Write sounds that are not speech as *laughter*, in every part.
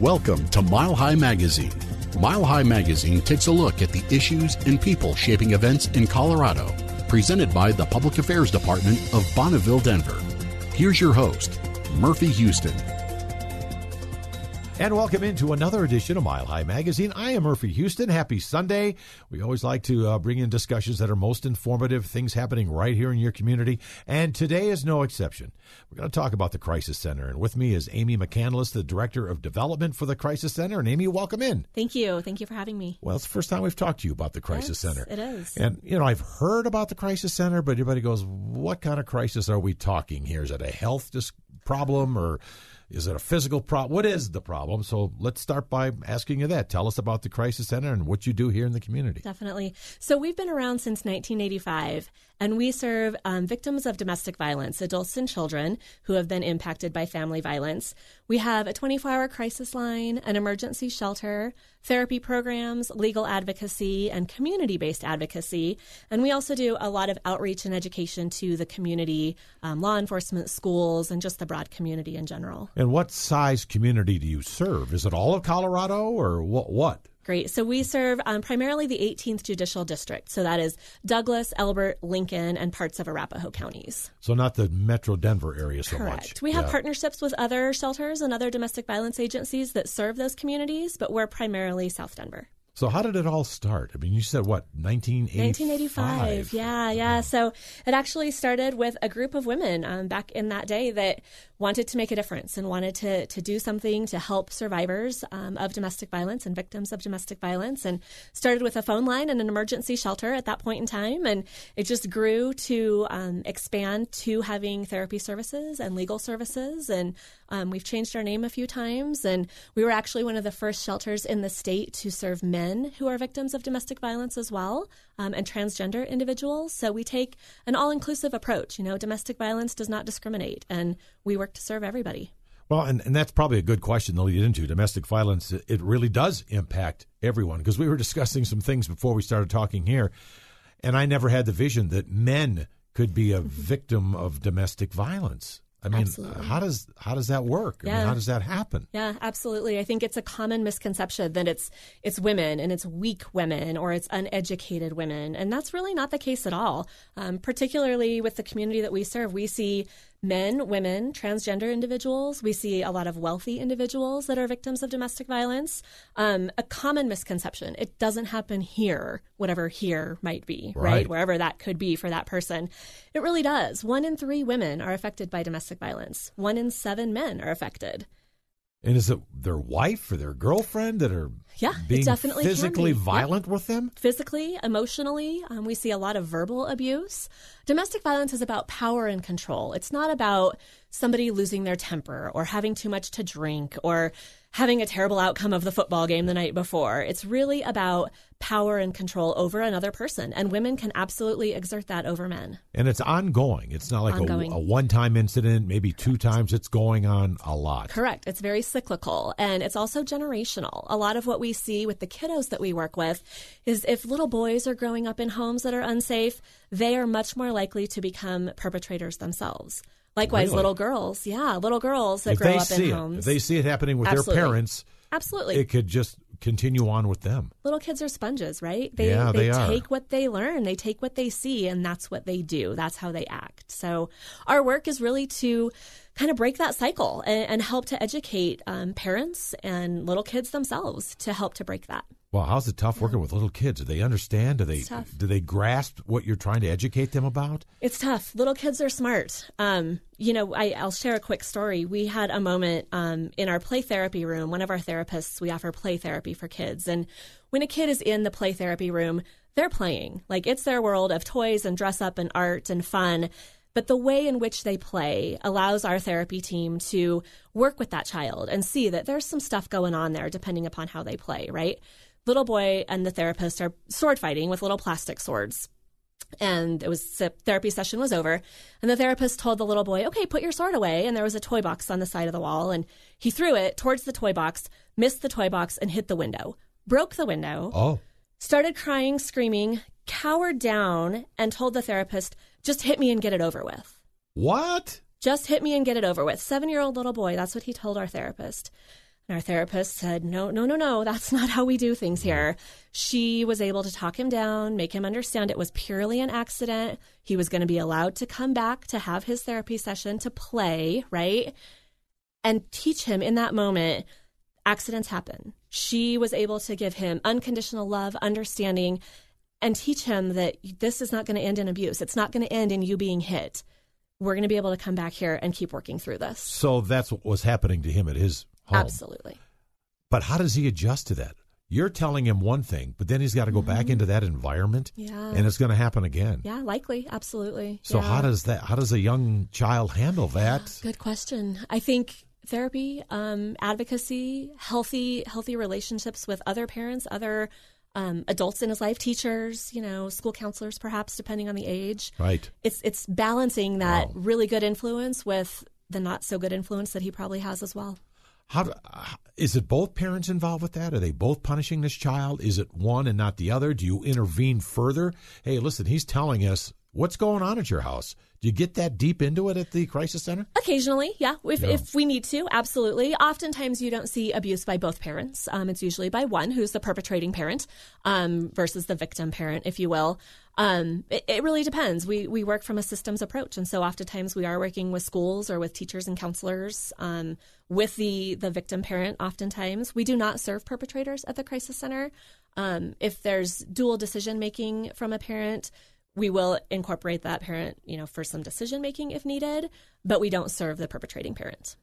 Welcome to Mile High Magazine. Mile High Magazine takes a look at the issues and people shaping events in Colorado. Presented by the Public Affairs Department of Bonneville, Denver. Here's your host, Murphy Houston. And welcome into another edition of Mile High Magazine. I am Murphy Houston. Happy Sunday. We always like to uh, bring in discussions that are most informative, things happening right here in your community. And today is no exception. We're going to talk about the Crisis Center. And with me is Amy McCandless, the Director of Development for the Crisis Center. And Amy, welcome in. Thank you. Thank you for having me. Well, it's the first time we've talked to you about the Crisis yes, Center. It is. And, you know, I've heard about the Crisis Center, but everybody goes, what kind of crisis are we talking here? Is it a health dis- problem or is it a physical problem? What is the problem? So let's start by asking you that. Tell us about the Crisis Center and what you do here in the community. Definitely. So we've been around since 1985, and we serve um, victims of domestic violence, adults and children who have been impacted by family violence. We have a 24 hour crisis line, an emergency shelter, therapy programs, legal advocacy, and community based advocacy. And we also do a lot of outreach and education to the community, um, law enforcement, schools, and just the broad community in general. And what size community do you serve? Is it all of Colorado or what? what? Great. So we serve um, primarily the 18th Judicial District. So that is Douglas, Elbert, Lincoln, and parts of Arapahoe counties. So not the Metro Denver area so Correct. much. We have Yeah. partnerships with other shelters and other domestic violence agencies that serve those communities, but we're primarily South Denver. So how did it all start? I mean, you said what, 1985? 1985. Yeah, yeah. So it actually started with a group of women um, back in that day that wanted to make a difference and wanted to, to do something to help survivors um, of domestic violence and victims of domestic violence. And started with a phone line and an emergency shelter at that point in time. And it just grew to um, expand to having therapy services and legal services. And um, we've changed our name a few times. And we were actually one of the first shelters in the state to serve men who are victims of domestic violence as well um, and transgender individuals. So we take an all inclusive approach. You know, domestic violence does not discriminate, and we work to serve everybody. Well, and, and that's probably a good question to lead into. Domestic violence, it it really does impact everyone because we were discussing some things before we started talking here, and I never had the vision that men could be a victim of domestic violence. I mean, Absolutely. how does how does that work? I mean, how does that happen? Yeah, absolutely. I think it's a common misconception that it's it's women and it's weak women or it's uneducated women, and that's really not the case at all. Um, particularly with the community that we serve, we see men, women, transgender individuals. We see a lot of wealthy individuals that are victims of domestic violence. Um, a common misconception: it doesn't happen here, whatever here might be, Right. right? Wherever that could be for that person. It really does. One in three women are affected by domestic violence. One in seven men are affected. And is it their wife or their girlfriend that are Yeah, being definitely physically violent with them? physically, emotionally. Um, we see a lot of verbal abuse. Domestic violence is about power and control. It's not about somebody losing their temper or having too much to drink or having a terrible outcome of the football game the night before. It's really about power and control over another person. And women can absolutely exert that over men. And it's ongoing. It's not like a, Ongoing. a one-time incident, maybe two times. It's going on a lot. Correct. It's very cyclical and it's also generational. A lot of what we see with the kiddos that we work with is if little boys are growing up in homes that are unsafe, they are much more likely to become perpetrators themselves. Likewise, Really? little girls, yeah, little girls that If grow they up in it, homes. if they see it happening with Absolutely. their parents, Absolutely. it could just continue on with them. little kids are sponges, right? They Yeah, they are. take what they learn, they take what they see, and that's what they do. That's how they act. So our work is really to kind of break that cycle and, and help to educate um, parents and little kids themselves to help to break that. Well, how's it tough working with little kids? Do they understand? Do they do they grasp what you're trying to educate them about? It's tough. Little kids are smart. Um, you know, I, I'll share a quick story. We had a moment um, in our play therapy room. One of our therapists, we offer play therapy for kids. And when a kid is in the play therapy room, they're playing. Like it's their world of toys and dress up and art and fun. But the way in which they play allows our therapy team to work with that child and see that there's some stuff going on there depending upon how they play, right? Little boy and the therapist are sword fighting with little plastic swords and it was the therapy session was over and the therapist told the little boy okay put your sword away and there was a toy box on the side of the wall and he threw it towards the toy box missed the toy box and hit the window broke the window Oh, started crying screaming cowered down and told the therapist just hit me and get it over with what? just hit me and get it over with. Seven year old little boy, that's what he told our therapist. And our therapist said, No, no, no, no, that's *laughs* not how we do things here. She was able to talk him down, make him understand it was purely an accident. He was going to be allowed to come back to have his therapy session to play, right? And teach him in that moment accidents happen. She was able to give him unconditional love, understanding, and teach him that this is not going to end in abuse. It's not going to end in you being hit. We're going to be able to come back here and keep working through this. So that's what was happening to him at his home. Absolutely. But how does he adjust to that? You're telling him one thing, but then he's got to go back into that environment, Mm-hmm. Yeah. and it's going to happen again. Yeah, likely. Absolutely. So Yeah. how does that? How does a young child handle that? Good question. I think therapy, um, advocacy, healthy, healthy relationships with other parents, other um, adults in his life, teachers, you know, school counselors, perhaps depending on the age. Right. It's it's balancing that Wow. really good influence with the not so good influence that he probably has as well. How uh, is it? Both parents involved with that? Are they both punishing this child? Is it one and not the other? Do you intervene further? Hey, listen, he's telling us what's going on at your house. Do you get that deep into it at the crisis center? Occasionally, yeah, if, Yeah. if we need to, absolutely. Oftentimes, you don't see abuse by both parents. Um, it's usually by one who's the perpetrating parent um, versus the victim parent, if you will. Um, it, it really depends. We we work from a systems approach, and so oftentimes we are working with schools or with teachers and counselors um, with the the victim parent. Oftentimes, we do not serve perpetrators at the crisis center. Um, if there's dual decision making from a parent, we will incorporate that parent, you know, for some decision making if needed, but we don't serve the perpetrating parent.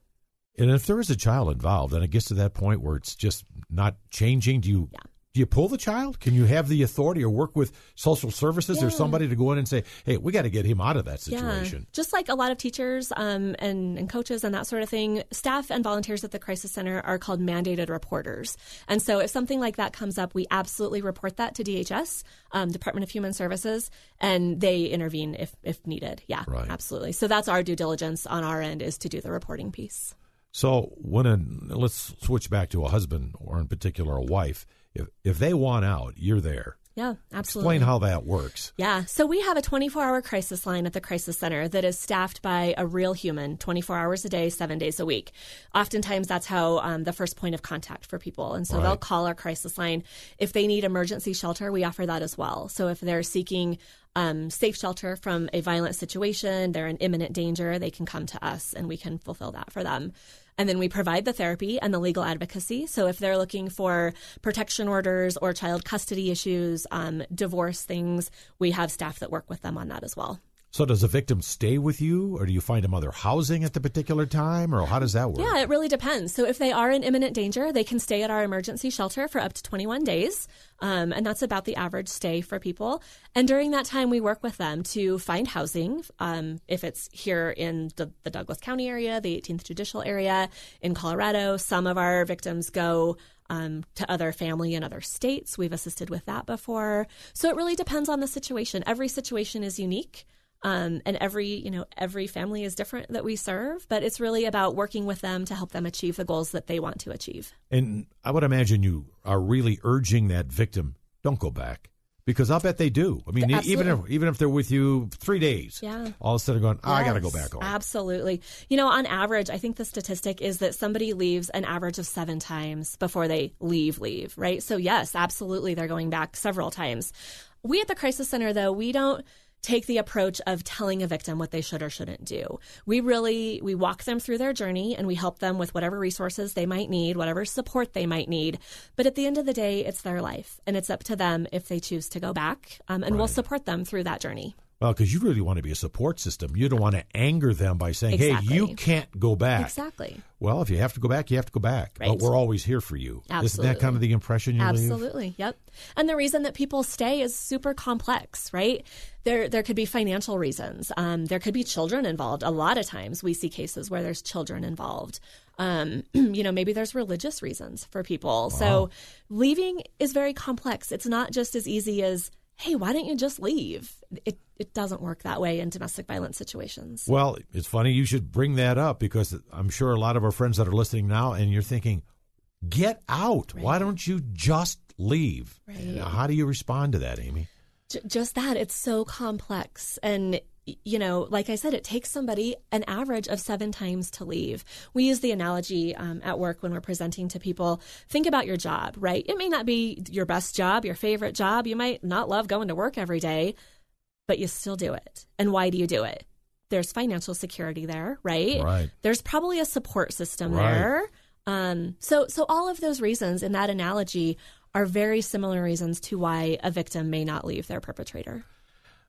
And if there is a child involved, and it gets to that point where it's just not changing, do you Yeah. Do you pull the child? Can you have the authority or work with social services or somebody to go in and say, "Hey, we got to get him out of that Yeah, situation"? just like a lot of teachers um, and, and coaches and that sort of thing, staff and volunteers at the crisis center are called mandated reporters. And so, if something like that comes up, we absolutely report that to DHS, um, Department of Human Services, and they intervene if if needed. Yeah, Right. absolutely. So that's our due diligence on our end is to do the reporting piece. So when a let's switch back to a husband or in particular a wife, if if they want out, you're there. Yeah, absolutely. Explain how that works. Yeah. So we have a 24 hour crisis line at the Crisis Center that is staffed by a real human 24 hours a day, seven days a week. Oftentimes, that's how um, the first point of contact for people. And so Right. they'll call our crisis line. If they need emergency shelter, we offer that as well. So if they're seeking um, safe shelter from a violent situation, they're in imminent danger, they can come to us and we can fulfill that for them. And then we provide the therapy and the legal advocacy. So if they're looking for protection orders or child custody issues, um, divorce things, we have staff that work with them on that as well. So does the victim stay with you, or do you find them other housing at the particular time, or how does that work? Yeah, it really depends. So if they are in imminent danger, they can stay at our emergency shelter for up to 21 days. Um, and that's about the average stay for people. And during that time, we work with them to find housing. Um, if it's here in the, the Douglas County area, the 18th Judicial area, in Colorado, some of our victims go um, to other family in other states. We've assisted with that before. So it really depends on the situation. Every situation is unique. Um, and every you know every family is different that we serve, but it's really about working with them to help them achieve the goals that they want to achieve. And I would imagine you are really urging that victim, don't go back. Because I'll bet they do. I mean, Absolutely. even if even if they're with you three days, Yeah. all of a sudden going, oh, I got to go back home. Absolutely. You know, on average, I think the statistic is that somebody leaves an average of seven times before they leave, leave, right? So, yes, absolutely, they're going back several times. We at the Crisis Center, though, we don't take the approach of telling a victim what they should or shouldn't do. We really we walk them through their journey and we help them with whatever resources they might need, whatever support they might need. But at the end of the day, it's their life and it's up to them if they choose to go back. Um, and we'll support them through that journey. Well, because you really want to be a support system. You don't want to anger them by saying, hey, you can't go back. Exactly. Well, if you have to go back, you have to go back. Right. But we're always here for you. Absolutely. Isn't that kind of the impression you leave? Absolutely. Yep. And the reason that people stay is super complex, right? There, there could be financial reasons. Um, there could be children involved. A lot of times we see cases where there's children involved. Um, *clears throat* you know, maybe there's religious reasons for people. So leaving is very complex. It's not just as easy as, hey, why don't you just leave? It, it doesn't work that way in domestic violence situations. Well, it's funny you should bring that up because I'm sure a lot of our friends that are listening now, and you're thinking, get out. Why don't you just leave? Right. Now, how do you respond to that, Amy? J- just that it's so complex and you know, like I said, it takes somebody an average of seven times to leave. We use the analogy um, at work when we're presenting to people. Think about your job, right? It may not be your best job, your favorite job. You might not love going to work every day, but you still do it. And why do you do it? There's financial security there, right? Right. There's probably a support system Right. there. Um, so, so all of those reasons in that analogy are very similar reasons to why a victim may not leave their perpetrator.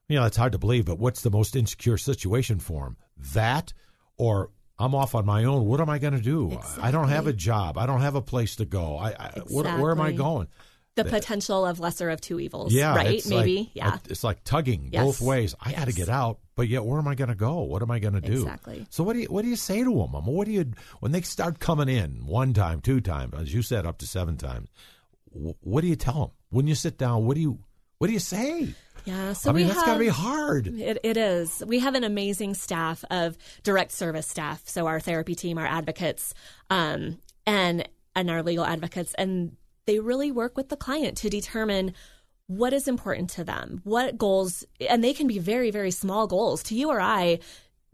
You know, it's hard to believe, but what's the most insecure situation for him? That or I'm off on my own. What am I going to do? I don't have a job. I don't have a place to go. I, I what, where am I going? The potential of lesser of two evils, Yeah, right? Maybe, like- yeah. It's like tugging Yes. both ways. I got to get out, but yet where am I going to go? What am I going to do? Exactly. So what do you what do you say to them? What do you when they start coming in one time, two times, as you said, up to seven times? What do you tell them when you sit down? What do you what do you say? Yeah, so I mean, we that's got to be hard. It, it is. We have an amazing staff of direct service staff. So our therapy team, our advocates, um, and and our legal advocates, and they really work with the client to determine what is important to them, what goals, and they can be very very small goals to you or I.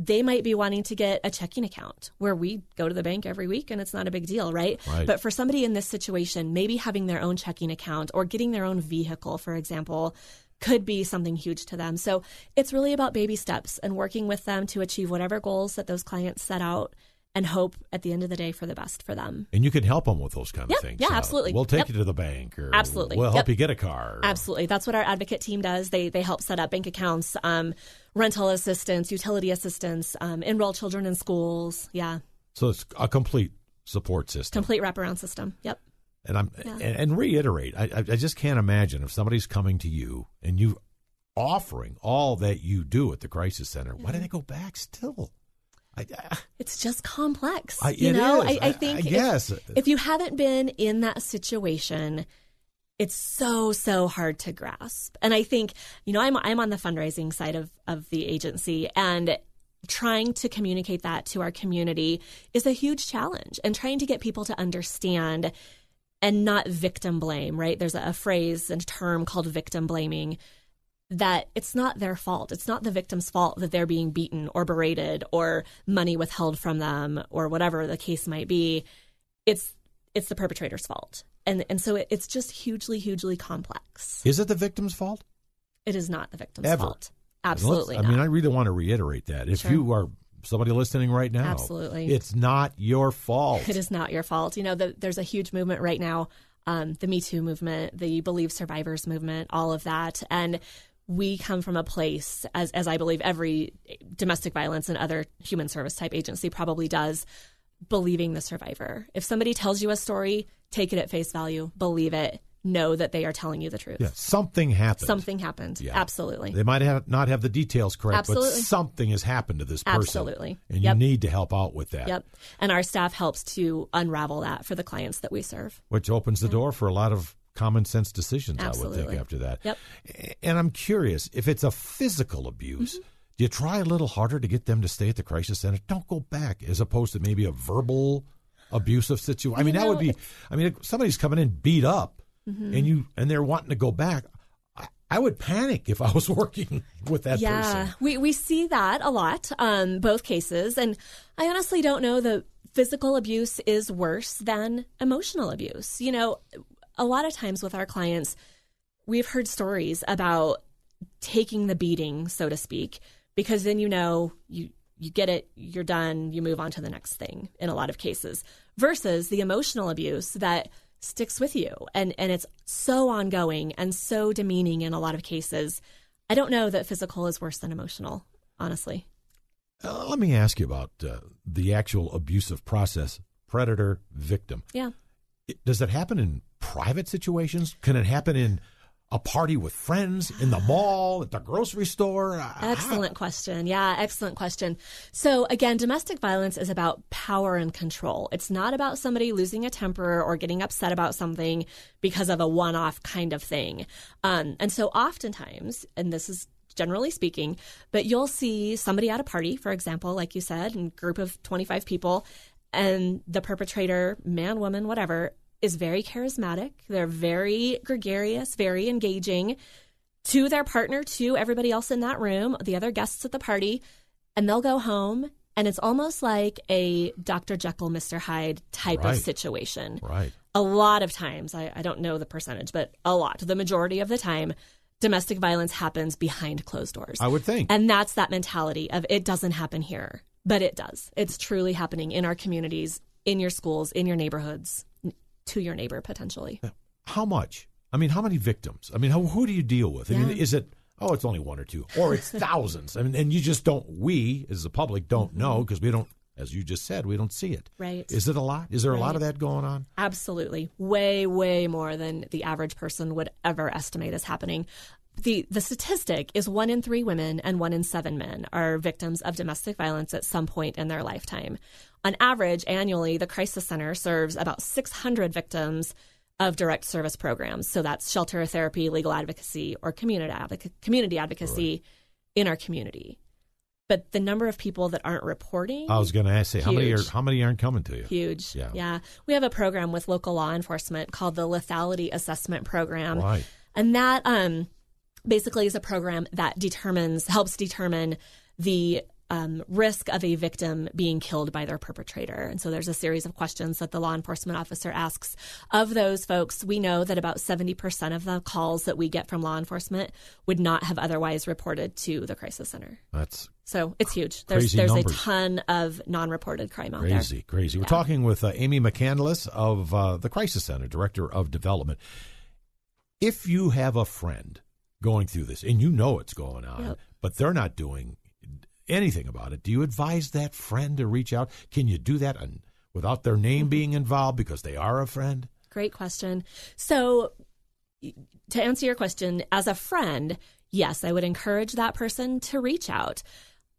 They might be wanting to get a checking account where we go to the bank every week and it's not a big deal, right? Right. But for somebody in this situation, maybe having their own checking account or getting their own vehicle, for example, could be something huge to them. So it's really about baby steps and working with them to achieve whatever goals that those clients set out and hope at the end of the day for the best for them. And you can help them with those kind of Yep, things. yeah, Uh, absolutely. We'll take Yep. you to the bank, or Absolutely. we'll help Yep. you get a car. Absolutely. That's what our advocate team does. They they help set up bank accounts, um, rental assistance, utility assistance, um, enroll children in schools. Yeah. So it's a complete support system. Complete wraparound system. Yep. And I'm and, and reiterate, I, I just can't imagine if somebody's coming to you and you offering all that you do at the crisis center. Why do mm-hmm. they go back still? I, I, It's just complex. I- you know, is. I, I- I think yes. if- if, you haven't been in that situation, it's so so hard to grasp. And I think you know I'm I'm on the fundraising side of of the agency and trying to communicate that to our community is a huge challenge and trying to get people to understand and not victim blame, right? There's a, a phrase and term called victim blaming that it's not their fault. It's not the victim's fault that they're being beaten or berated or money withheld from them or whatever the case might be. It's it's the perpetrator's fault. And and so it, it's just hugely hugely complex. is it the victim's fault? It is not the victim's Ever. fault. Absolutely I mean, I really want to reiterate that. If Sure. you are somebody listening right now, Absolutely. it's not your fault. *laughs* It is not your fault. You know, the, there's a huge movement right now, um, the Me Too movement, the Believe Survivors movement, all of that, and we come from a place, as as I believe every domestic violence and other human service type agency probably does, believing the survivor. If somebody tells you a story, take it at face value, believe it, know that they are telling you the truth. Yeah, something happened. Something happened. Yeah. Absolutely. They might have not have the details correct, Absolutely. but something has happened to this person. Absolutely. And Yep. you need to help out with that. Yep. And our staff helps to unravel that for the clients that we serve. Which opens the door for a lot of common sense decisions, I would Absolutely. think, after that. Yep. And I'm curious if it's a physical abuse, mm-hmm. do you try a little harder to get them to stay at the crisis center? Don't go back, as opposed to maybe a verbal abusive situation. I mean, that know, would be. I mean, if somebody's coming in beat up, Mm-hmm. and you and they're wanting to go back. I, I would panic if I was *laughs* working with that yeah, person. we we see that a lot, um, both cases, and I honestly don't know that physical abuse is worse than emotional abuse. You know, a lot of times with our clients, we've heard stories about taking the beating, so to speak, because then you know you you get it, you're done, you move on to the next thing in a lot of cases, versus the emotional abuse that sticks with you and and it's so ongoing and so demeaning in a lot of cases. I don't know that physical is worse than emotional, honestly. Uh, let me ask you about uh, the actual abusive process, predator victim. Yeah. Does it happen in private situations? Can it happen in a party with friends, in the mall, at the grocery store? Excellent question. Yeah, excellent question. So, again, domestic violence is about power and control. It's not about somebody losing a temper or getting upset about something because of a one off kind of thing. Um, and so, oftentimes, and this is generally speaking, but you'll see somebody at a party, for example, like you said, in a group of 25 people, and the perpetrator, man, woman, whatever, is very charismatic. They're very gregarious, very engaging to their partner, to everybody else in that room, the other guests at the party, and they'll go home. And it's almost like a Dr. Jekyll, Mr. Hyde type Right. of situation. Right. A lot of times, I, I don't know the percentage, but a lot, the majority of the time, domestic violence happens behind closed doors. I would think. And that's that mentality of it doesn't happen here, but it does. It's truly happening in our communities, in your schools, in your neighborhoods, to your neighbor potentially. how much? I mean, how many victims? I mean, how, who do you deal with? I mean, is it, oh, it's only one or two, or it's *laughs* thousands? I mean, and you just don't, we as the public don't know because we don't, as you just said, we don't see it. Mm-hmm. Right. Is it a lot? Is there a lot of that going on? Absolutely. Way, way more than the average person would ever estimate is happening. The the statistic is one in three women and one in seven men are victims of domestic violence at some point in their lifetime. On average, annually, the Crisis Center serves about 600 victims of direct service programs. So that's shelter therapy, legal advocacy, or community advoca- community advocacy in our community. But the number of people that aren't reporting I was going to ask you, how many are, how many aren't coming to you? huge. Yeah. We have a program with local law enforcement called the Lethality Assessment Program. Right. And that um, basically is a program that determines, helps determine the um, risk of a victim being killed by their perpetrator. And so there's a series of questions that the law enforcement officer asks of those folks. We know that about 70% of the calls that we get from law enforcement would not have otherwise reported to the crisis center. That's So it's huge. There's Crazy there's numbers. a ton of non-reported crime out there. crazy, crazy. We're talking with uh, Amy McCandless of uh, the Crisis Center, Director of Development. If you have a friend going through this and you know it's going on, Yep. but they're not doing anything about it, do you advise that friend to reach out? Can you do that and without their Mm-hmm. name being involved because they are a friend? Great question. So, to answer your question, as a friend, yes, I would encourage that person to reach out.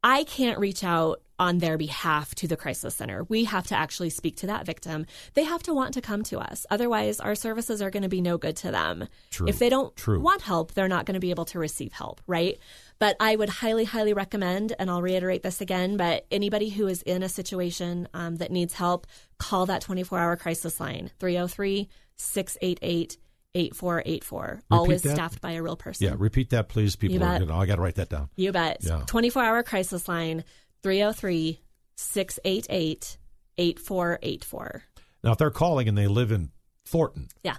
I can't reach out on their behalf to the crisis center. We have to actually speak to that victim. They have to want to come to us. Otherwise, our services are going to be no good to them. True. If they don't True. want help, they're not going to be able to receive help, right? But I would highly, highly recommend, and I'll reiterate this again, but anybody who is in a situation um, that needs help, call that 24 hour crisis line 303 688 8484. Always that? staffed by a real person. Yeah, repeat that, please. People You are bet. going to, I got to write that down. You bet. Yeah. 24 hour crisis line 303 688 8484. Now, if they're calling and they live in Thornton, Yeah.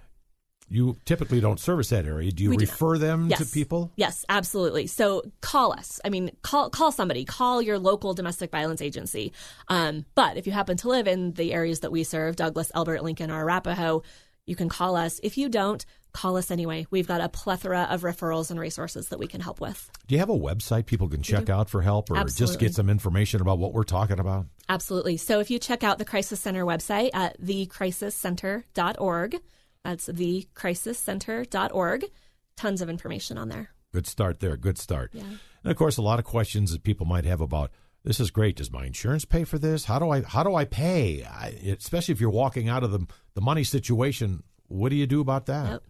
you typically don't service that area. Do you We do refer them to people? Yes, absolutely. So call us. I mean, call call somebody. Call your local domestic violence agency. Um, but if you happen to live in the areas that we serve, Douglas, Elbert, Lincoln, or Arapahoe, you can call us. If you don't, call us anyway. We've got a plethora of referrals and resources that we can help with. Do you have a website people can check out for help or just get some information about what we're talking about? Absolutely. So if you check out the Crisis Center website at thecrisiscenter.org, that's thecrisiscenter.org, tons of information on there. Good start there. Good start. Yeah. And of course, a lot of questions that people might have about this is great. Does my insurance pay for this? How do I how do I pay? I, especially if you're walking out of the the money situation. What do you do about that? Yep.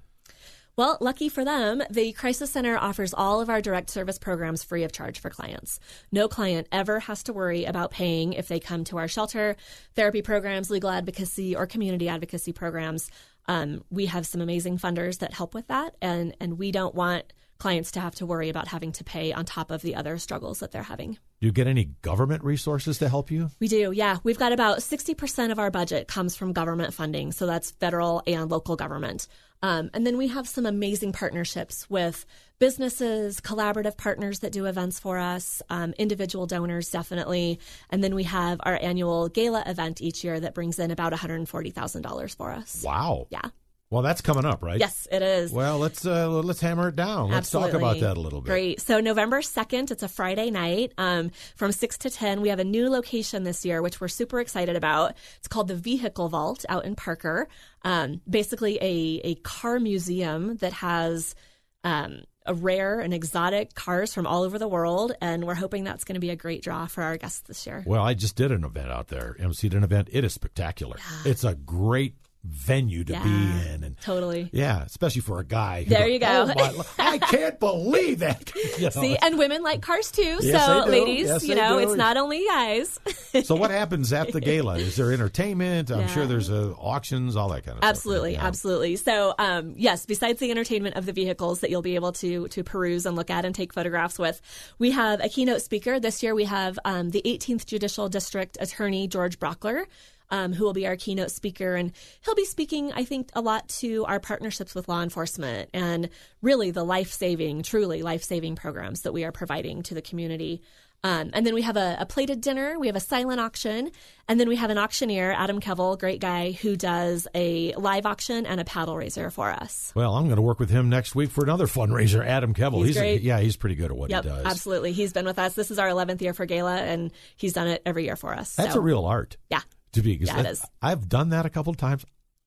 Well, lucky for them, the Crisis Center offers all of our direct service programs free of charge for clients. No client ever has to worry about paying if they come to our shelter, therapy programs, legal advocacy, or community advocacy programs. Um, we have some amazing funders that help with that, and, and we don't want clients to have to worry about having to pay on top of the other struggles that they're having. Do you get any government resources to help you? We do, yeah. We've got about 60% of our budget comes from government funding, so that's federal and local government. Um, and then we have some amazing partnerships with businesses, collaborative partners that do events for us, um, individual donors, definitely. And then we have our annual gala event each year that brings in about $140,000 for us. Wow. Yeah. Well, that's coming up, right? Yes, it is. Well, let's uh, let's hammer it down. Let's talk about that a little bit. Great. So November 2nd, it's a Friday night um, from 6 to 10. We have a new location this year, which we're super excited about. It's called the Vehicle Vault out in Parker. Um, basically, a, a car museum that has um, a rare and exotic cars from all over the world. And we're hoping that's going to be a great draw for our guests this year. Well, I just did an event out there. MC'd an event. It is spectacular. It's a great venue to Yeah, be in, and totally. yeah, especially for a guy. who There goes, you go. "Oh, *laughs* I can't believe that. *laughs* You know, See, and women like cars too. Yes, so, ladies, Yes, you know, do. it's not only guys. *laughs* so what happens at the gala? Is there entertainment? I'm Yeah. sure there's uh, auctions, all that kind of Absolutely, stuff. Yeah. absolutely. So, um, yes, besides the entertainment of the vehicles that you'll be able to to peruse and look at and take photographs with, we have a keynote speaker. This year, we have um, the 18th Judicial District Attorney George Brauchler. Um, who will be our keynote speaker? And he'll be speaking, I think, a lot to our partnerships with law enforcement and really the life saving, truly life saving programs that we are providing to the community. Um, and then we have a, a plated dinner, we have a silent auction, and then we have an auctioneer, Adam Kevel, great guy, who does a live auction and a paddle raiser for us. Well, I'm going to work with him next week for another fundraiser. Adam Kevel. He's great. yeah, he's pretty good at what Yep, he does. absolutely. He's been with us. This is our 11th year for Gala, and he's done it every year for us. That's so, a real art yeah, to be. 'cause Yeah, it is. I've done that a couple of times.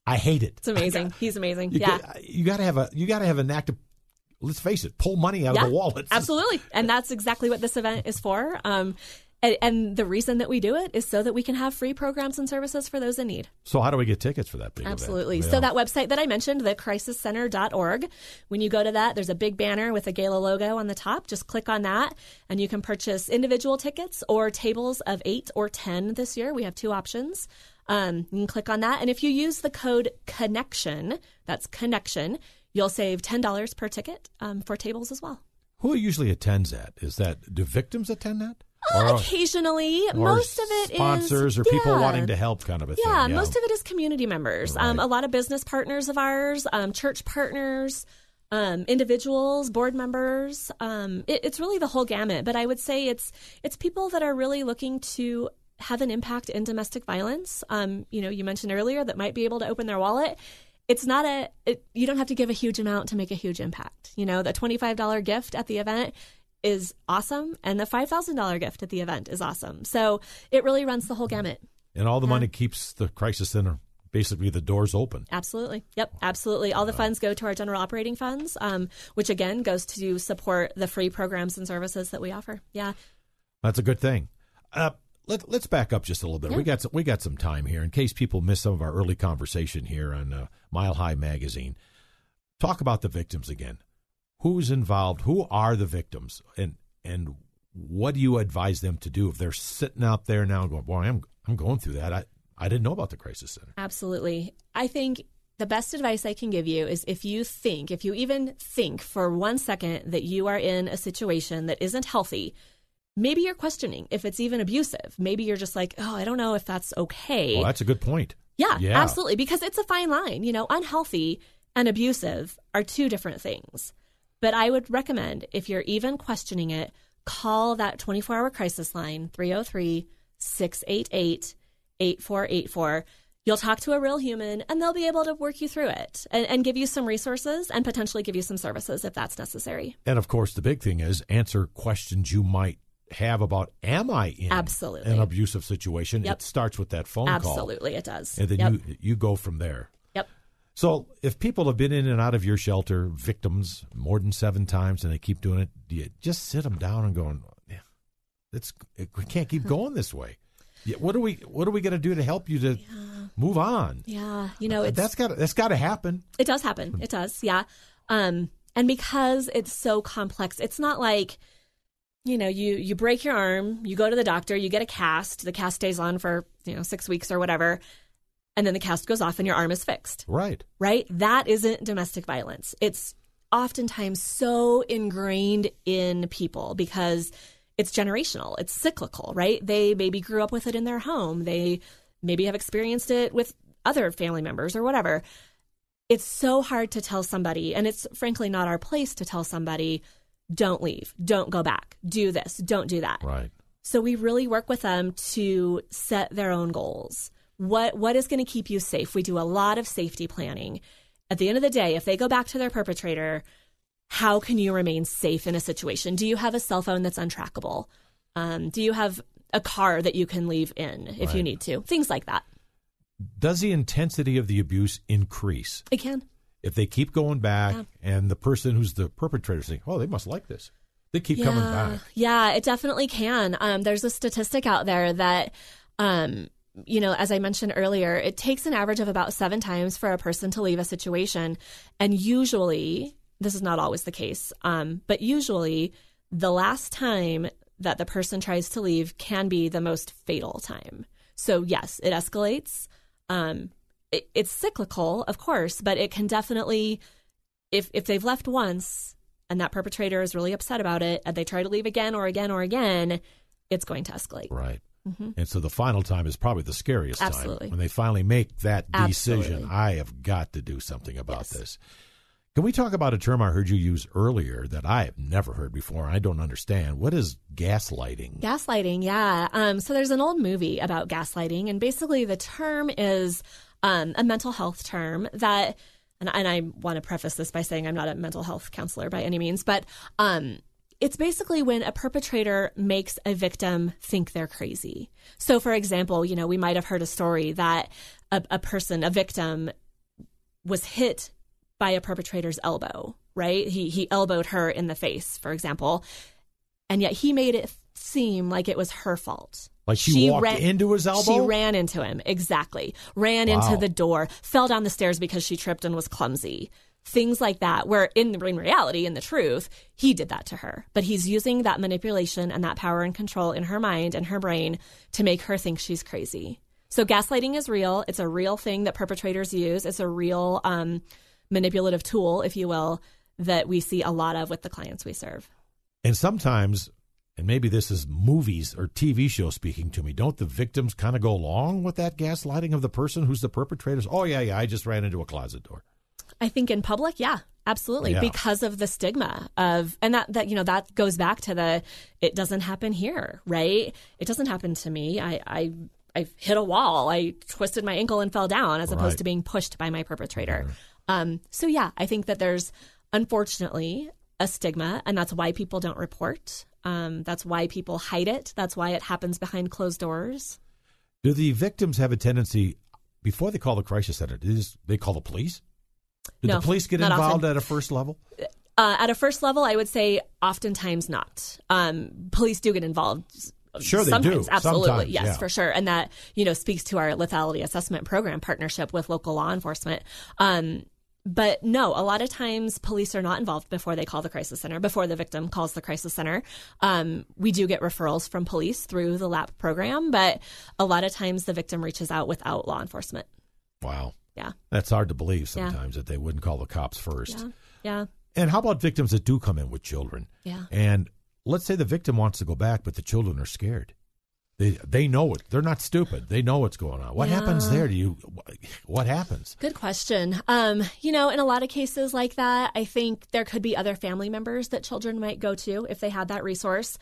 I hate it. it's amazing. He's amazing. You yeah. got, you got to have a you got to have an act of. Let's face it, pull money out yeah, of the wallets. Absolutely. And that's exactly what this event is for. Um, and, and the reason that we do it is so that we can have free programs and services for those in need. So how do we get tickets for that big event? Absolutely. Yeah. So that website that I mentioned, thecrisiscenter.org, when you go to that, there's a big banner with a gala logo on the top. Just click on that and you can purchase individual tickets or tables of eight or 10 this year. We have two options. Um, you can click on that. And if you use the code connection, that's connection, you'll save $10 per ticket um, for tables as well. Who usually attends that? Is that do victims attend that? Uh, occasionally, or most of it is sponsors or people yeah. wanting to help, kind of a thing. Yeah, most of it is community members. Um, a lot of business partners of ours, um, church partners, um, individuals, board members. Um, it, it's really the whole gamut. But I would say it's it's people that are really looking to have an impact in domestic violence. Um, you know, you mentioned earlier that might be able to open their wallet. It's not a. It, you don't have to give a huge amount to make a huge impact. You know, the twenty five dollar gift at the event is awesome, and the five thousand dollar gift at the event is awesome. So it really runs the whole gamut. and all the money keeps the crisis center basically the doors open. Absolutely. Yep. Absolutely. All the funds go to our general operating funds, um, which again goes to support the free programs and services that we offer. Yeah. That's a good thing. Uh, let, let's back up just a little bit. We got some, we got some time here in case people miss some of our early conversation here on uh, Mile High Magazine. Talk about the victims again. Who's involved? Who are the victims? And and what do you advise them to do if they're sitting out there now going, "Boy, I'm I'm going through that. I I didn't know about the crisis center." Absolutely. I think the best advice I can give you is if you think, if you even think for one second that you are in a situation that isn't healthy, maybe you're questioning if it's even abusive. Maybe you're just like, oh, I don't know if that's okay. Well, that's a good point. Yeah, Yeah. absolutely. Because it's a fine line. You know, unhealthy and abusive are two different things. But I would recommend if you're even questioning it, call that 24 hour crisis line 303 688 8484. You'll talk to a real human and they'll be able to work you through it and, and give you some resources and potentially give you some services if that's necessary. And of course, the big thing is answer questions you might have about am I in Absolutely. an abusive situation? Yep. It starts with that phone call. Absolutely, it does. And then Yep. you you go from there. So if people have been in and out of your shelter, victims more than seven times, and they keep doing it, do you just sit them down and going, yeah, it's we can't keep going this way. Yeah, what are we what are we going to do to help you to move on? Yeah. You know, it's. that's got that's got to happen. It does happen. It does. Yeah. Um, and because it's so complex, it's not like, you know, you you break your arm, you go to the doctor, you get a cast, the cast stays on for, you know, 6 weeks or whatever, and then the cast goes off and your arm is fixed. Right. Right? That isn't domestic violence. It's oftentimes so ingrained in people because it's generational, it's cyclical, right? They maybe grew up with it in their home. They maybe have experienced it with other family members or whatever. It's so hard to tell somebody, and it's frankly not our place to tell somebody, don't leave, don't go back, do this, don't do that. Right. So we really work with them to set their own goals. What what is going to keep you safe? We do a lot of safety planning. At the end of the day, if they go back to their perpetrator, how can you remain safe in a situation? Do you have a cell phone that's untrackable? Um, do you have a car that you can leave in if you need to? Things like that. Does the intensity of the abuse increase It can. if they keep going back Yeah. and the person who's the perpetrator saying, "Oh, they must like this." They keep coming back. Yeah, it definitely can. Um, there's a statistic out there that um, you know, as I mentioned earlier, it takes an average of about seven times for a person to leave a situation. And usually, this is not always the case, um, but usually the last time that the person tries to leave can be the most fatal time. So, yes, it escalates. Um, it, it's cyclical, of course, but it can definitely, if, if they've left once and that perpetrator is really upset about it and they try to leave again or again or again, it's going to escalate. Right. Mm-hmm. And so the final time is probably the scariest Absolutely. time when they finally make that decision. Absolutely. I have got to do something about Yes. this. Can we talk about a term I heard you use earlier that I have never heard before? I don't understand. What is gaslighting? Gaslighting, yeah. Um, so there's an old movie about gaslighting, and basically the term is um, a mental health term that, and, and I want to preface this by saying I'm not a mental health counselor by any means, but um, it's basically when a perpetrator makes a victim think they're crazy. So, for example, you know, we might have heard a story that a, a person, a victim, was hit by a perpetrator's elbow, right? He he elbowed her in the face, for example, and yet he made it seem like it was her fault. Like she, walked ran- into his elbow? She ran into him, exactly. Ran Wow. into the door, fell down the stairs because she tripped and was clumsy. Things like that, where in, in reality, in the truth, he did that to her. But he's using that manipulation and that power and control in her mind and her brain to make her think she's crazy. So gaslighting is real. It's a real thing that perpetrators use. It's a real um, manipulative tool, if you will, that we see a lot of with the clients we serve. And sometimes, and maybe this is movies or TV shows speaking to me, don't the victims kind of go along with that gaslighting of the person who's the perpetrators? Oh, yeah, yeah, I just ran into a closet door. I think in public, yeah, absolutely, Yeah. because of the stigma of, and that that you know that goes back to the it doesn't happen here, right? It doesn't happen to me. I I I hit a wall. I twisted my ankle and fell down, as Right. opposed to being pushed by my perpetrator. Um, so yeah, I think that there's unfortunately a stigma, and that's why people don't report. Um, that's why people hide it. That's why it happens behind closed doors. Do the victims have a tendency, before they call the crisis center, is they call the police? Did No, the police get involved often. at a first level? Uh, at a first level, I would say oftentimes not. Um, police do get involved. Sure they sometimes, do. Absolutely, Sometimes, yes, yeah. for sure. And that you know speaks to our lethality assessment program partnership with local law enforcement. Um, but no, a lot of times police are not involved before they call the crisis center, before the victim calls the crisis center. Um, we do get referrals from police through the LAP program, but a lot of times the victim reaches out without law enforcement. Wow. Yeah, That's hard to believe Yeah. sometimes that they wouldn't call the cops first. yeah, yeah, And how about victims that do come in with children? yeah. And let's say the victim wants to go back, but the children are scared. They they know it. They're not stupid. They know what's going on. What happens there? Do you? What happens? Good question. Um, you know, in a lot of cases like that, I think there could be other family members that children might go to if they had that resource.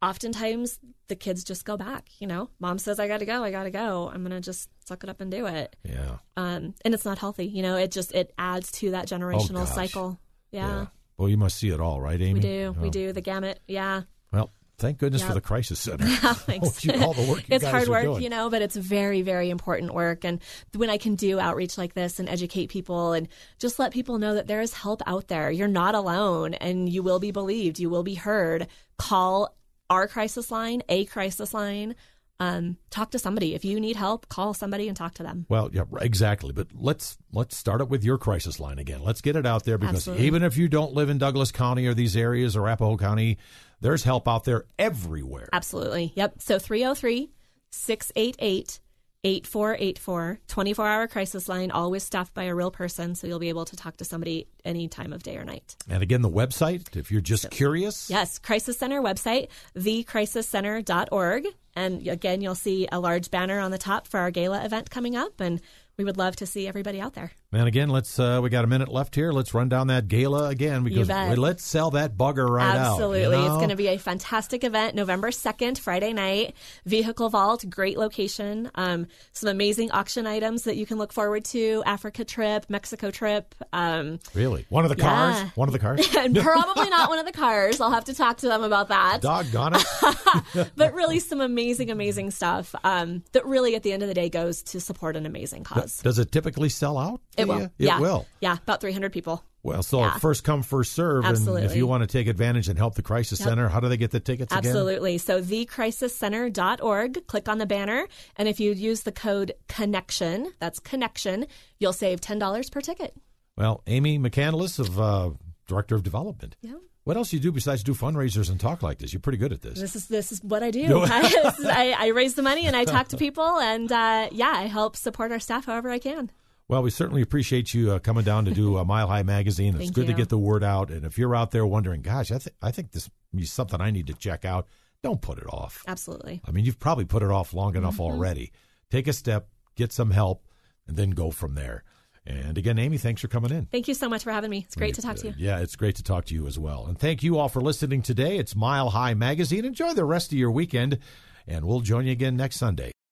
Oftentimes, the kids just go back. You know, mom says, "I got to go. I got to go. I'm gonna just suck it up and do it." Yeah. Um, and it's not healthy. You know, it just it adds to that generational Oh, cycle. Yeah, Well, you must see it all, right, Amy? we do. We Oh. do the gamut. Yeah. Well, thank goodness for the crisis center. *laughs* Yeah, *laughs* thanks. You- all the work you it's hard work, doing. you know, but it's very, very important work. And when I can do outreach like this and educate people and just let people know that there is help out there, you're not alone and you will be believed, you will be heard. Call our crisis line, a crisis line. Um, talk to somebody. If you need help, call somebody and talk to them. Well, yeah, exactly. But let's let's start it with your crisis line again. Let's get it out there because Absolutely. even if you don't live in Douglas County or these areas or Arapahoe County, there's help out there everywhere. Absolutely. Yep. So 303 688 8484, 24 hour crisis line, always staffed by a real person. So you'll be able to talk to somebody any time of day or night. And again, the website, if you're just curious, Yes, Crisis Center website, thecrisiscenter.org. And again, you'll see a large banner on the top for our gala event coming up. And we would love to see everybody out there. Man. Again, let's uh, we got a minute left here. Let's run down that gala again because let's sell that bugger right Absolutely. out. you It's going to be a fantastic event November 2nd, Friday night. Vehicle Vault, great location. Um, some amazing auction items that you can look forward to Africa trip, Mexico trip. Um, really one of the Yeah. cars. One of the cars. *laughs* and probably not one of the cars. I'll have to talk to them about that. Doggone it! *laughs* but really some amazing, amazing stuff um, that really at the end of the day goes to support an amazing cause. Does it typically sell out? It will. yeah. It will. Yeah, about 300 people. Well, so Yeah. first come, first serve. And if you want to take advantage and help the Crisis Center, how do they get the tickets again? Absolutely. So thecrisiscenter.org, click on the banner, and if you use the code connection, that's connection, you'll save $10 per ticket. Well, Amy McCandless of uh, Director of Development. Yeah. What else do you do besides do fundraisers and talk like this? You're pretty good at this. This is this is what I do. *laughs* *laughs* I, I raise the money and I talk to people, and uh, yeah, I help support our staff however I can. Well, we certainly appreciate you uh, coming down to do a *laughs* Mile High Magazine. It's good to get the word out. And if you're out there wondering, gosh, I, th- I think this is something I need to check out, don't put it off. Absolutely. I mean, you've probably put it off long enough already. Take a step, get some help, and then go from there. And again, Amy, thanks for coming in. Thank you so much for having me. It's great to talk to you. Yeah, it's great to talk to you as well. And thank you all for listening today. It's Mile High Magazine. Enjoy the rest of your weekend, and we'll join you again next Sunday.